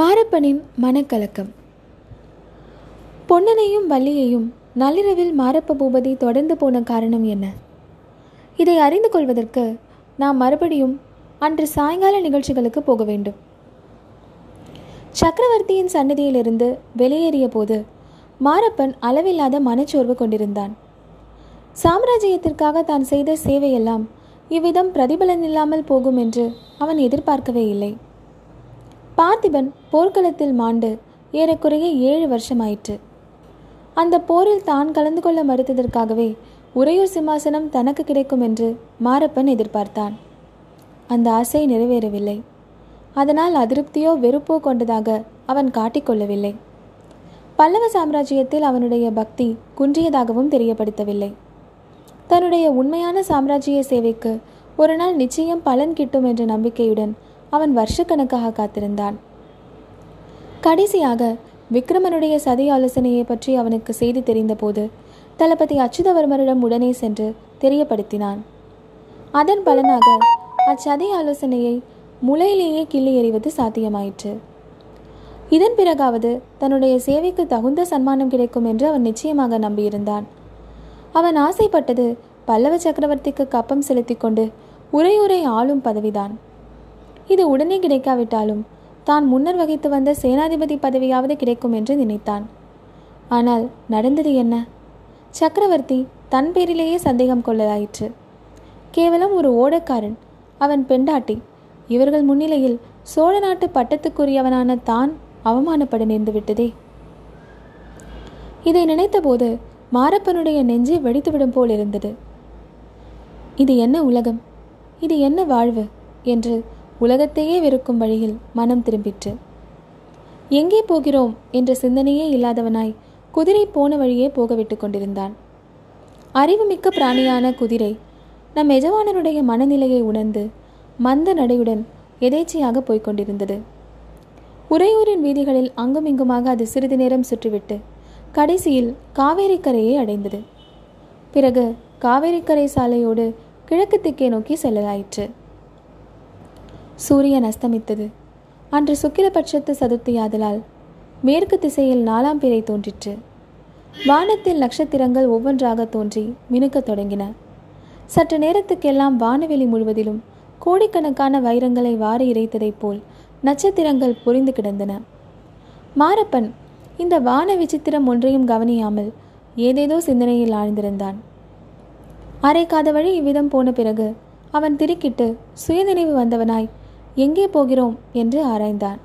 மாரப்பனின் மனக்கலக்கம். பொன்னனையும் வள்ளியையும் நள்ளிரவில் மாரப்ப பூபதி தொடர்ந்து போன காரணம் என்ன? இதை அறிந்து கொள்வதற்கு நாம் மறுபடியும் அன்று சாயங்கால நிகழ்ச்சிகளுக்கு போக வேண்டும். சக்கரவர்த்தியின் சன்னதியிலிருந்து வெளியேறிய போது மாரப்பன் அளவில்லாத மனச்சோர்வு கொண்டிருந்தான். சாம்ராஜ்யத்திற்காக தான் செய்த சேவையெல்லாம் இவ்விதம் பிரதிபலன் இல்லாமல் போகும் என்று அவன் எதிர்பார்க்கவே இல்லை. பார்த்திபன் போர்க்களத்தில் மாண்டு ஏறக்குறைய ஏழு வருஷமாயிற்று. அந்த போரில் தான் கலந்து கொள்ள மறுத்ததற்காகவே உறையூர் சிம்மாசனம் தனக்கு கிடைக்கும் என்று மாரப்பன் எதிர்பார்த்தான். அந்த ஆசை நிறைவேறவில்லை. அதனால் அதிருப்தியோ வெறுப்போ கொண்டதாக அவன் காட்டிக்கொள்ளவில்லை பல்லவ சாம்ராஜ்யத்தில் அவனுடைய பக்தி குன்றியதாகவும் தெரியப்படுத்தவில்லை. தன்னுடைய உண்மையான சாம்ராஜ்ய சேவைக்கு ஒரு நாள் நிச்சயம் பலன் கிட்டும் என்ற நம்பிக்கையுடன் அவன் வருஷக்கணக்காக காத்திருந்தான். கடைசியாக விக்ரமனுடைய சதி ஆலோசனையை பற்றி அவனுக்கு செய்தி தெரிந்தபோது தளபதி அச்சுதவர்மரிடம் உடனே சென்று தெரியப்படுத்தினான். அதன் பலனாக அச்சதி ஆலோசனையை முளையிலேயே கிள்ளி எறிவது சாத்தியமாயிற்று. இதன் பிறகாவது தன்னுடைய சேவைக்கு தகுந்த சன்மானம் கிடைக்கும் என்று அவன் நிச்சயமாக நம்பியிருந்தான். அவன் ஆசைப்பட்டது பல்லவ சக்கரவர்த்திக்கு கப்பம் செலுத்தி கொண்டு உரையுரை ஆளும் பதவிதான். இது உடனே கிடைக்காவிட்டாலும் தான் முன்னர் வகித்து வந்த சேனாதிபதி பதவியாவது கிடைக்கும் என்று நினைத்தான். ஆனால் நடந்தது என்ன? சக்கரவர்த்தி தன் பேரிலேயே சந்தேகம் கொள்ளலாயிற்று. கேவலம் ஒரு ஓடக்காரன் அவன் பெண்டாட்டி இவர்கள் முன்னிலையில் சோழ நாட்டு பட்டத்துக்குரியவனான தான் அவமானப்பட நேர்ந்துவிட்டதே இதை நினைத்தபோது மாரப்பனுடைய நெஞ்சு வெடித்துவிடும் போல் இருந்தது. இது என்ன உலகம்? இது என்ன வாழ்வு? என்று உலகத்தையே வெறுக்கும் வழியில் மனம் திரும்பிற்று. எங்கே போகிறோம்? என்ற சிந்தனையே இல்லாதவனாய் குதிரை போன வழியே போக விட்டு கொண்டிருந்தான். அறிவுமிக்க பிராணியான குதிரை நம் எஜமானருடைய மனநிலையை உணர்ந்து மந்த நடையுடன் எதேச்சையாக போய்க் கொண்டிருந்தது. உறையூரின் வீதிகளில் அங்குமிங்குமாக அது சிறிது நேரம் சுற்றிவிட்டு கடைசியில் காவேரிக்கரையை அடைந்தது. பிறகு காவேரிக்கரை சாலையோடு கிழக்கு திக்கே நோக்கி செல்லலாயிற்று. சூரியன் அஸ்தமித்தது. அன்று சுக்கிலபட்சத்து சதுர்த்தியாதலால் மேற்கு திசையில் நாலாம் பிறை தோன்றிற்று. வானத்தில் நட்சத்திரங்கள் ஒவ்வொன்றாக தோன்றி மினுக்கத் தொடங்கின. சற்று நேரத்துக்கெல்லாம் வானவெளி முழுவதிலும் கோடிக்கணக்கான வைரங்களை வாரி இறைத்ததைப் போல் நட்சத்திரங்கள் பொறிந்து கிடந்தன. மாரப்பன் இந்த வான விசித்திரம் ஒன்றையும் கவனியாமல் ஏதேதோ சிந்தனையில் ஆழ்ந்திருந்தான். அரைக்காத வழி இவ்விதம் போன பிறகு அவன் திடுக்கிட்டு சுயநினைவு வந்தவனாய் எங்கே போகிறோம்? என்று ஆராய்ந்தான்.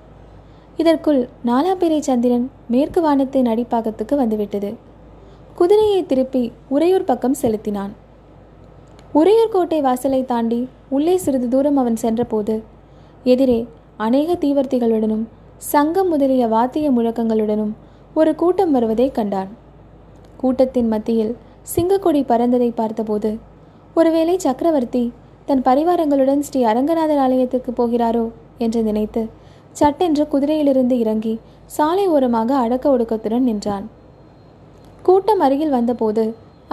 இதற்குள் நாலாபேரை சந்திரன் மேற்கு வானத்தின் அடிப்பாகத்துக்கு வந்துவிட்டது. குதிரையை திருப்பி உறையூர் பக்கம் செலுத்தினான். உறையூர் கோட்டை வாசலை தாண்டி உள்ளே சிறிது தூரம் அவன் சென்றபோது எதிரே அநேக தீவர்த்திகளுடனும் சங்கம் முதலிய வாத்திய முழக்கங்களுடனும் ஒரு கூட்டம் வருவதை கண்டான். கூட்டத்தின் மத்தியில் சிங்கக்கொடி பறந்ததை பார்த்தபோது ஒருவேளை சக்கரவர்த்தி தன் பரிவாரங்களுடன் ஸ்ரீ அரங்கநாதர் ஆலயத்திற்கு போகிறாரோ என்று நினைத்து சட்டென்று குதிரையிலிருந்து இறங்கி சாலை ஓரமாக அடக்க ஒடுக்கத்துடன் நின்றான். கூட்டம் அருகில் வந்தபோது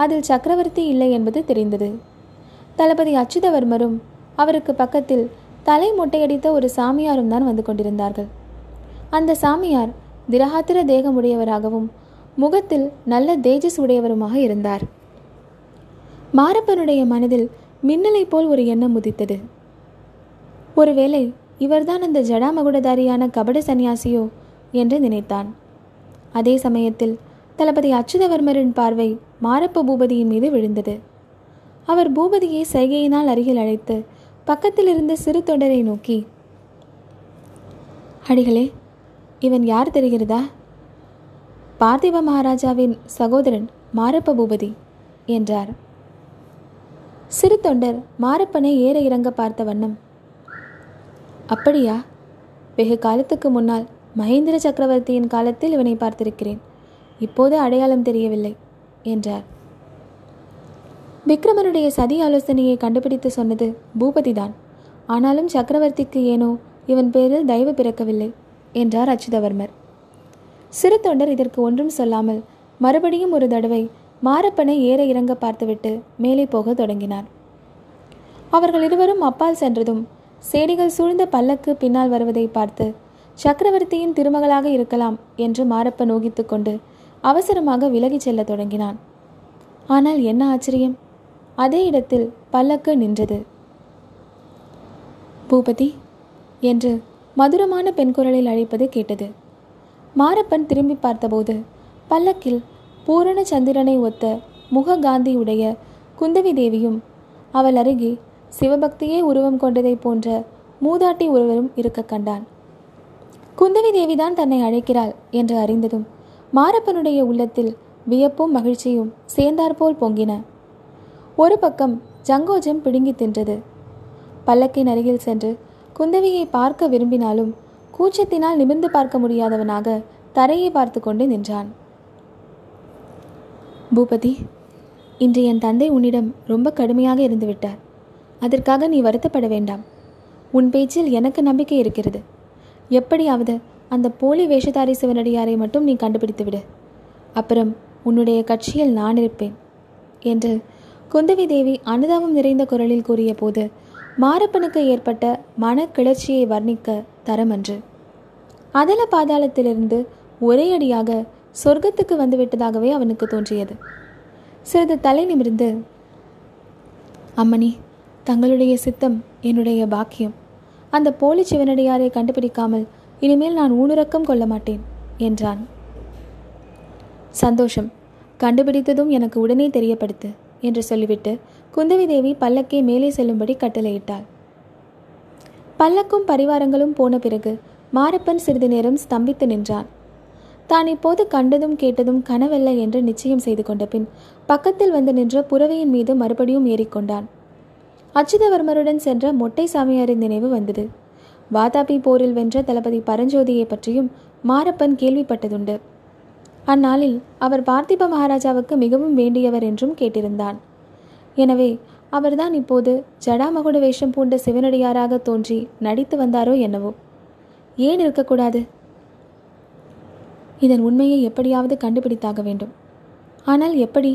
அதில் சக்கரவர்த்தி இல்லை என்பது தெரிந்தது. தளபதி அச்சுதவர்மரும் அவருக்கு பக்கத்தில் தலை மொட்டையடித்த ஒரு சாமியாரும் தான் வந்து கொண்டிருந்தார்கள். அந்த சாமியார் திரகாத்திர தேகமுடையவராகவும் முகத்தில் நல்ல தேஜஸ் உடையவருமாக இருந்தார். மாரப்பனுடைய மனதில் மின்னலை போல் ஒரு எண்ணம் உதித்தது. ஒருவேளை இவர்தான் அந்த ஜடாமகுடதாரியான கபட சந்நியாசியோ என்று நினைத்தான். அதே சமயத்தில் தளபதி அச்சுதவர்மரின் பார்வை மாரப்ப பூபதியின் மீது விழுந்தது. அவர் பூபதியை சைகையினால் அருகில் அழைத்து பக்கத்தில் இருந்த சிறு தொண்டரை நோக்கி அடிகளே இவன் யார் தெரிகிறதா? பார்த்திப மகாராஜாவின் சகோதரன் மாரப்ப பூபதி என்றார். சிறு தொண்டர் மாரப்பனை ஏற இறங்க பார்த்த வண்ணம். அப்படியா? வெகு காலத்துக்கு முன்னால் மகேந்திர சக்கரவர்த்தியின் காலத்தில் இவனை பார்த்திருக்கிறேன். இப்போது அடையாளம் தெரியவில்லை என்றார். விக்ரமனுடைய சதி ஆலோசனையை கண்டுபிடித்து சொன்னது பூபதிதான். ஆனாலும் சக்கரவர்த்திக்கு ஏனோ இவன் பேரில் தயவு பிறக்கவில்லை என்றார் அச்சுதவர்மர். சிறு தொண்டர் இதற்கு ஒன்றும் சொல்லாமல் மறுபடியும் ஒரு தடவை மாரப்பனை ஏற இறங்க பார்த்துவிட்டு மேலே போக தொடங்கினார். அவர்கள் இருவரும் அப்பால் சென்றதும் சேடிகள் சூழ்ந்த பல்லக்கு பின்னால் வருவதை பார்த்து சக்கரவர்த்தியின் திருமகளாக இருக்கலாம் என்று மாரப்பன் ஊகித்து கொண்டு அவசரமாக விலகிச் செல்லத் தொடங்கினான். ஆனால் என்ன ஆச்சரியம்? அதே இடத்தில் பல்லக்கு நின்றது. பூபதி என்று மதுரமான பெண் குரலில் அழைப்பது கேட்டது. மாரப்பன் திரும்பி பார்த்தபோது பல்லக்கில் பூரண சந்திரனை ஒத்த முககாந்தியுடைய குந்தவி தேவியும் அவள் அருகே சிவபக்தியே உருவம் கொண்டதைப் போன்ற மூதாட்டி ஒருவரும் இருக்க கண்டான். குந்தவி தேவிதான் தன்னை அழைக்கிறாள் என்று அறிந்ததும் மாரப்பனுடைய உள்ளத்தில் வியப்பும் மகிழ்ச்சியும் சேர்ந்தாற்போல் பொங்கின. ஒரு பக்கம் ஜங்கோஜம் பிடுங்கி தின்றது. பல்லக்கின் அருகில் சென்று குந்தவியை பார்க்க விரும்பினாலும் கூச்சத்தினால் நிமிர்ந்து பார்க்க முடியாதவனாக தரையை பார்த்து கொண்டு நின்றான். பூபதி இன்று என் தந்தை உன்னிடம் ரொம்ப கடுமையாக இருந்து விட்டார். அதற்காக நீ வருத்தப்பட வேண்டாம். உன் பேச்சில் எனக்கு நம்பிக்கை இருக்கிறது. எப்படியாவது அந்த போலி வேஷதாரி சிவனடியாரை மட்டும் நீ கண்டுபிடித்து விடு. அப்புறம் உன்னுடைய கட்சியில் நான் இருப்பேன் என்று குந்தவி தேவி அனுதாபம் நிறைந்த குரலில் கூறிய போது மாரப்பனுக்கு ஏற்பட்ட மன கிளர்ச்சியை வர்ணிக்க தரமன்று அதல பாதாளத்திலிருந்து ஒரே அடியாக சொர்க்கத்துக்கு வந்துவிட்டதாகவே அவனுக்கு தோன்றியது. சிறிது தலை நிமிர்ந்து அம்மணி தங்களுடைய சித்தம் என்னுடைய பாக்கியம். அந்த போலி சிவனடியாரை கண்டுபிடிக்காமல் இனிமேல் நான் ஊனுறக்கம் கொள்ள மாட்டேன் என்றான். சந்தோஷம். கண்டுபிடித்ததும் எனக்கு உடனே தெரியப்படுத்து என்று சொல்லிவிட்டு குந்தவி தேவி பல்லக்கை மேலே செல்லும்படி கட்டளையிட்டாள். பல்லக்கும் பரிவாரங்களும் போன பிறகு மாரப்பன் சிறிது நேரம் ஸ்தம்பித்து நின்றான். தான் இப்போது கண்டதும் கேட்டதும் கனவல்ல என்று நிச்சயம் செய்து கொண்ட பின் பக்கத்தில் வந்து நின்ற புறவையின் மீது மறுபடியும் ஏறிக்கொண்டான். அச்சுதவர்மருடன் சென்ற மொட்டை சாமியாரின் நினைவு வந்தது. வாதாபி போரில் வென்ற தளபதி பரஞ்சோதியை பற்றியும் மாரப்பன் கேள்விப்பட்டதுண்டு. அந்நாளில் அவர் பார்த்திப மகாராஜாவுக்கு மிகவும் வேண்டியவர் என்றும் கேட்டிருந்தான். எனவே அவர்தான் இப்போது ஜடாமகுட வேஷம் பூண்ட சிவனடியாராக தோன்றி நடித்து வந்தாரோ என்னவோ? ஏன் இருக்கக்கூடாது? இதன் உண்மையை எப்படியாவது கண்டுபிடித்தாக வேண்டும். ஆனால் எப்படி?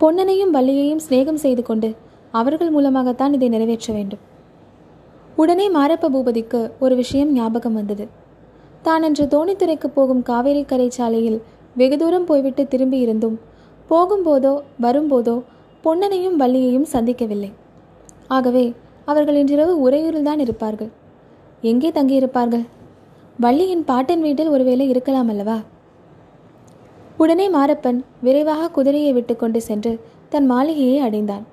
பொன்னனையும் வள்ளியையும் சிநேகம் செய்து கொண்டு அவர்கள் மூலமாகத்தான் இதை நிறைவேற்ற வேண்டும். உடனே மாரப்ப பூபதிக்கு ஒரு விஷயம் ஞாபகம் வந்தது. தான் அன்று தோணித்துறைக்கு போகும் காவேரி கரை சாலையில் வெகு தூரம் போய்விட்டு திரும்பி இருந்தும் போகும்போதோ வரும்போதோ பொன்னனையும் வள்ளியையும் சந்திக்கவில்லை. ஆகவே அவர்கள் இன்றிரவு உறையூரில் தான் இருப்பார்கள். எங்கே தங்கியிருப்பார்கள்? வள்ளியின் பாட்டன் வீட்டில் ஒருவேளை இருக்கலாம் அல்லவா? உடனே மாரப்பன் விரைவாக குதிரையை விட்டுக்கொண்டு சென்று தன் மாளிகையை அடைந்தான்.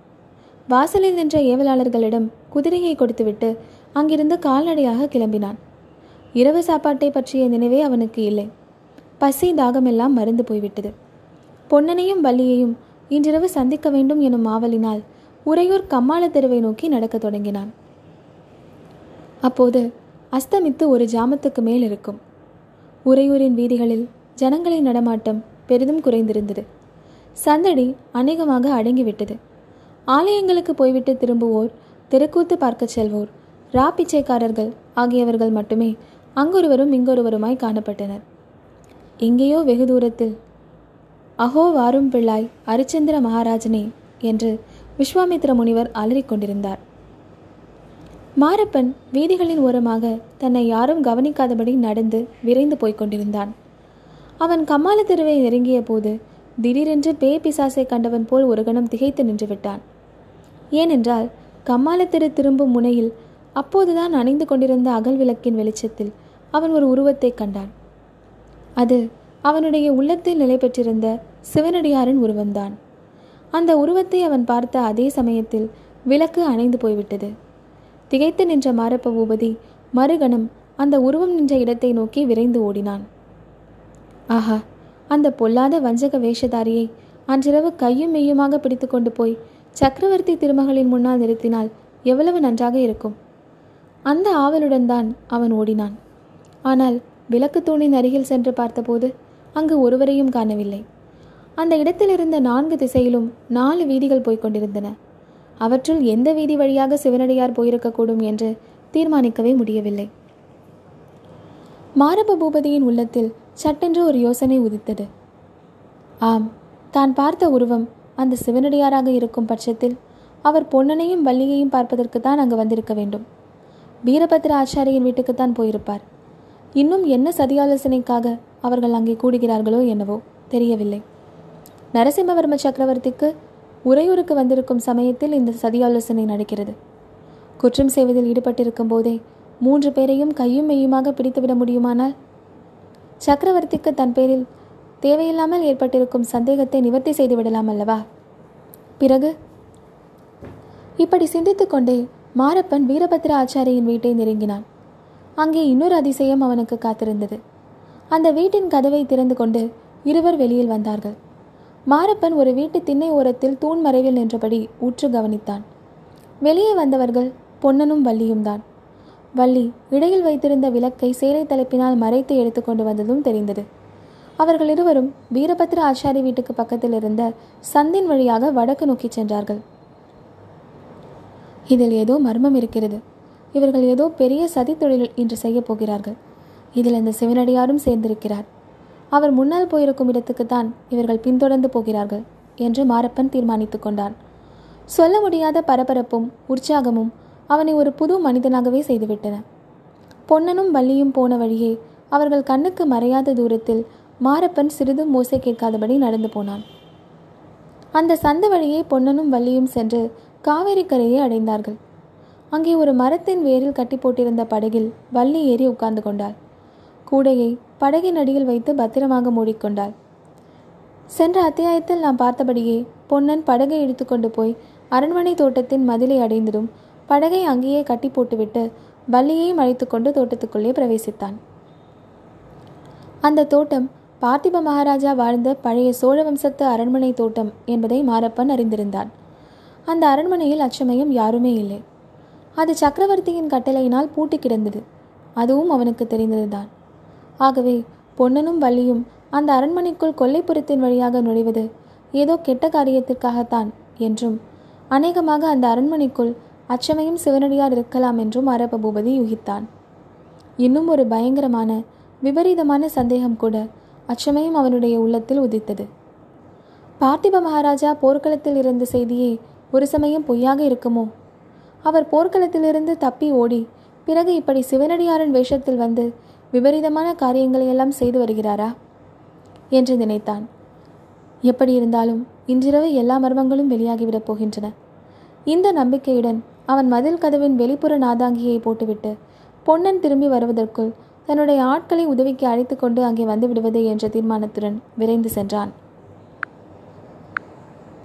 வாசலில் நின்ற ஏவலாளர்களிடம் குதிரையை கொடுத்துவிட்டு அங்கிருந்து கால்நடையாக கிளம்பினான். இரவு சாப்பாட்டை பற்றிய நினைவே அவனுக்கு இல்லை. பசி தாகமெல்லாம் மறந்து போய்விட்டது. பொன்னனையும் வள்ளியையும் இன்றிரவு சந்திக்க வேண்டும் எனும் ஆவலினால் உறையூர் கம்மாள தெருவை நோக்கி நடக்கத் தொடங்கினான். அப்போது அஸ்தமித்து ஒரு ஜாமத்துக்கு மேல் இருக்கும். உறையூரின் வீதிகளில் ஜனங்களின் நடமாட்டம் பெரிதும் குறைந்திருந்தது. சந்தடி அநேகமாக அடங்கிவிட்டது. ஆலயங்களுக்கு போய்விட்டு திரும்புவோர் தெருக்கூத்து பார்க்கச் செல்வோர் ரா பிச்சைக்காரர்கள் ஆகியவர்கள் மட்டுமே அங்கொருவரும் இங்கொருவருமாய் காணப்பட்டனர். எங்கேயோ வெகு தூரத்தில் அஹோ வாரும் பிள்ளாய் அரிச்சந்திர மகாராஜனே என்று விஸ்வாமித்ர முனிவர் அலறிக்கொண்டிருந்தார் மாரப்பன் வீதிகளின் ஓரமாக தன்னை யாரும் கவனிக்காதபடி நடந்து விரைந்து போய்க் கொண்டிருந்தான். அவன் கம்மாள தெருவை நெருங்கிய போது திடீரென்று பேய் பிசாசை கண்டவன் போல் ஒரு கணம் திகைத்து நின்று விட்டான். ஏனென்றால் கம்மாளத்தெரு திரும்பும் முனையில் அப்போதுதான் அணைந்து கொண்டிருந்த அகல் விளக்கின் வெளிச்சத்தில் அவன் ஒரு உருவத்தை கண்டான். அது அவனுடைய உள்ளத்தில் நிலை பெற்றிருந்த சிவனடியாரின் உருவம்தான். அந்த உருவத்தை அவன் பார்த்த அதே சமயத்தில் விளக்கு அணைந்து போய்விட்டது. திகைத்து நின்ற மாரப்ப பூபதி மறுகணம் அந்த உருவம் நின்ற இடத்தை நோக்கி விரைந்து ஓடினான். ஆஹா அந்த பொல்லாத வஞ்சக வேஷதாரியை அன்றிரவு கையும் மெய்யுமாக பிடித்து கொண்டு போய் சக்கரவர்த்தி திருமகளின் முன்னால் நிறுத்தினால் எவ்வளவு நன்றாக இருக்கும். அந்த ஆவலுடன் தான் அவன் ஓடினான். ஆனால் விளக்கு தூணின் அருகில் சென்று பார்த்தபோது அங்கு ஒருவரையும் காணவில்லை. அந்த இடத்தில் இருந்த நான்கு திசையிலும் நாலு வீதிகள் போய்க் கொண்டிருந்தன. அவற்றுள் எந்த வீதி வழியாக சிவனடியார் போயிருக்கக்கூடும் என்று தீர்மானிக்கவே முடியவில்லை. மாரப பூபதியின் உள்ளத்தில் சட்டென்று ஒரு யோசனை உதித்தது. ஆம் தான் பார்த்த உருவம் அந்த சிவனடியாராக இருக்கும் பட்சத்தில் அவர் பொன்னனையும் வள்ளியையும் பார்ப்பதற்குத்தான் அங்கு வந்திருக்க வேண்டும். வீரபத்திர ஆச்சாரியின் வீட்டுக்குத்தான் போயிருப்பார். இன்னும் என்ன சதியாலோசனைக்காக அவர்கள் அங்கே கூடுகிறார்களோ என்னவோ தெரியவில்லை. நரசிம்மவர்ம சக்கரவர்த்திக்கு உறையூருக்கு வந்திருக்கும் சமயத்தில் இந்த சதியாலோசனை நடக்கிறது. குற்றம் செய்வதில் ஈடுபட்டிருக்கும் போதே மூன்று பேரையும் கையும் மெய்யுமாக பிடித்துவிட முடியுமானால்? சக்கரவர்த்திக்கு தன் பேரில் தேவையில்லாமல் ஏற்பட்டிருக்கும் சந்தேகத்தை நிவர்த்தி செய்து விடலாம் அல்லவா? பிறகு? இப்படி சிந்தித்துக் கொண்டே மாரப்பன் வீரபத்ர ஆச்சாரியின் வீட்டை நெருங்கினான். அங்கே இன்னொரு அதிசயம் அவனுக்கு காத்திருந்தது. அந்த வீட்டின் கதவை திறந்து கொண்டு இருவர் வெளியில் வந்தார்கள். மாரப்பன் ஒரு வீட்டு திண்ணை ஓரத்தில் தூண் மறைவில் நின்றபடி உற்று கவனித்தான். வெளியே வந்தவர்கள் பொன்னனும் வள்ளியும் தான். வள்ளி இடையில் வைத்திருந்த விளக்கை சேலை தலைப்பினால் மறைத்து எடுத்துக்கொண்டு வந்ததும் தெரிந்தது. அவர்கள் இருவரும் வீரபத்ர ஆச்சாரி வீட்டுக்கு பக்கத்தில் இருந்த சந்தின் வழியாக வடக்கு நோக்கி சென்றார்கள். இதில் ஏதோ மர்மம் இருக்கிறது. இவர்கள் ஏதோ பெரிய சதி தொழில் இன்று செய்யப் போகிறார்கள். இதில் இந்த சிவனடியாரும் சேர்ந்திருக்கிறார். அவர் முன்னால் போயிருக்கும் இடத்துக்குத்தான் இவர்கள் பின்தொடர்ந்து போகிறார்கள் என்று மாரப்பன் தீர்மானித்துக் கொண்டான். சொல்ல முடியாத பரபரப்பும் உற்சாகமும் அவனை ஒரு புது மனிதனாகவே செய்துவிட்டன. பொன்னனும் வள்ளியும் போன வழியே அவர்கள் கண்ணுக்கு மறையாத தூரத்தில் மாரப்பன் சிறிதும் மோசை கேட்காதபடி நடந்து போனான். அந்த சந்த வழியே பொன்னனும் வள்ளியும் சென்று காவேரி கரையை அடைந்தார்கள். அங்கே ஒரு மரத்தின் வேரில் கட்டி போட்டிருந்த படகில் வள்ளி ஏறி உட்கார்ந்து கொண்டாள். கூடையை படகின் அடியில் வைத்து பத்திரமாக மூடிக்கொண்டாள். சென்ற அத்தியாயத்தில் நாம் பார்த்தபடியே பொன்னன் படகை எடுத்துக்கொண்டு போய் அரண்மனை தோட்டத்தின் மதிலை அடைந்ததும் படகை அங்கேயே கட்டி போட்டுவிட்டு வள்ளியையும் அழைத்துக்கொண்டு தோட்டத்துக்குள்ளே பிரவேசித்தான். அந்த தோட்டம் பார்த்திப மகாராஜா வாழ்ந்த பழைய சோழ வம்சத்து அரண்மனை தோட்டம் என்பதை மாரப்பன் அறிந்திருந்தான். அந்த அரண்மனையில் அச்சமயம் யாருமே இல்லை. அது சக்கரவர்த்தியின் கட்டளையினால் பூட்டி கிடந்தது. அதுவும் அவனுக்கு தெரிந்ததுதான். ஆகவே பொன்னனும் வள்ளியும் அந்த அரண்மனைக்குள் கொல்லைப்புறத்தின் வழியாக நுழைவது ஏதோ கெட்ட காரியத்திற்காகத்தான் என்றும் அநேகமாக அந்த அரண்மனைக்குள் அச்சமையும் சிவனடியார் இருக்கலாம் என்றும் அரப பூபதி யூகித்தான். இன்னும் ஒரு பயங்கரமான விபரீதமான சந்தேகம் கூட அச்சமயம் அவனுடைய உள்ளத்தில் உதித்தது. பார்த்திப மகாராஜா போர்க்களத்தில் இருந்த செய்தியே ஒரு சமயம் பொய்யாக இருக்குமோ? அவர் போர்க்களத்திலிருந்து தப்பி ஓடி பிறகு இப்படி சிவனடியாரின் வேஷத்தில் வந்து விபரீதமான காரியங்களை எல்லாம் செய்து வருகிறாரா? என்று நினைத்தான். எப்படி இருந்தாலும் இன்றிரவு எல்லா மர்மங்களும் வெளியாகிவிடப் போகின்றன. இந்த நம்பிக்கையுடன் அவன் மதில் கதவின் வெளிப்புற நாதாங்கியை போட்டுவிட்டு பொன்னன் திரும்பி வருவதற்குள் தன்னுடைய ஆட்களை உதவிக்கு அழைத்து கொண்டு அங்கே வந்து விடுவது என்ற தீர்மானத்துடன் விரைந்து சென்றான்.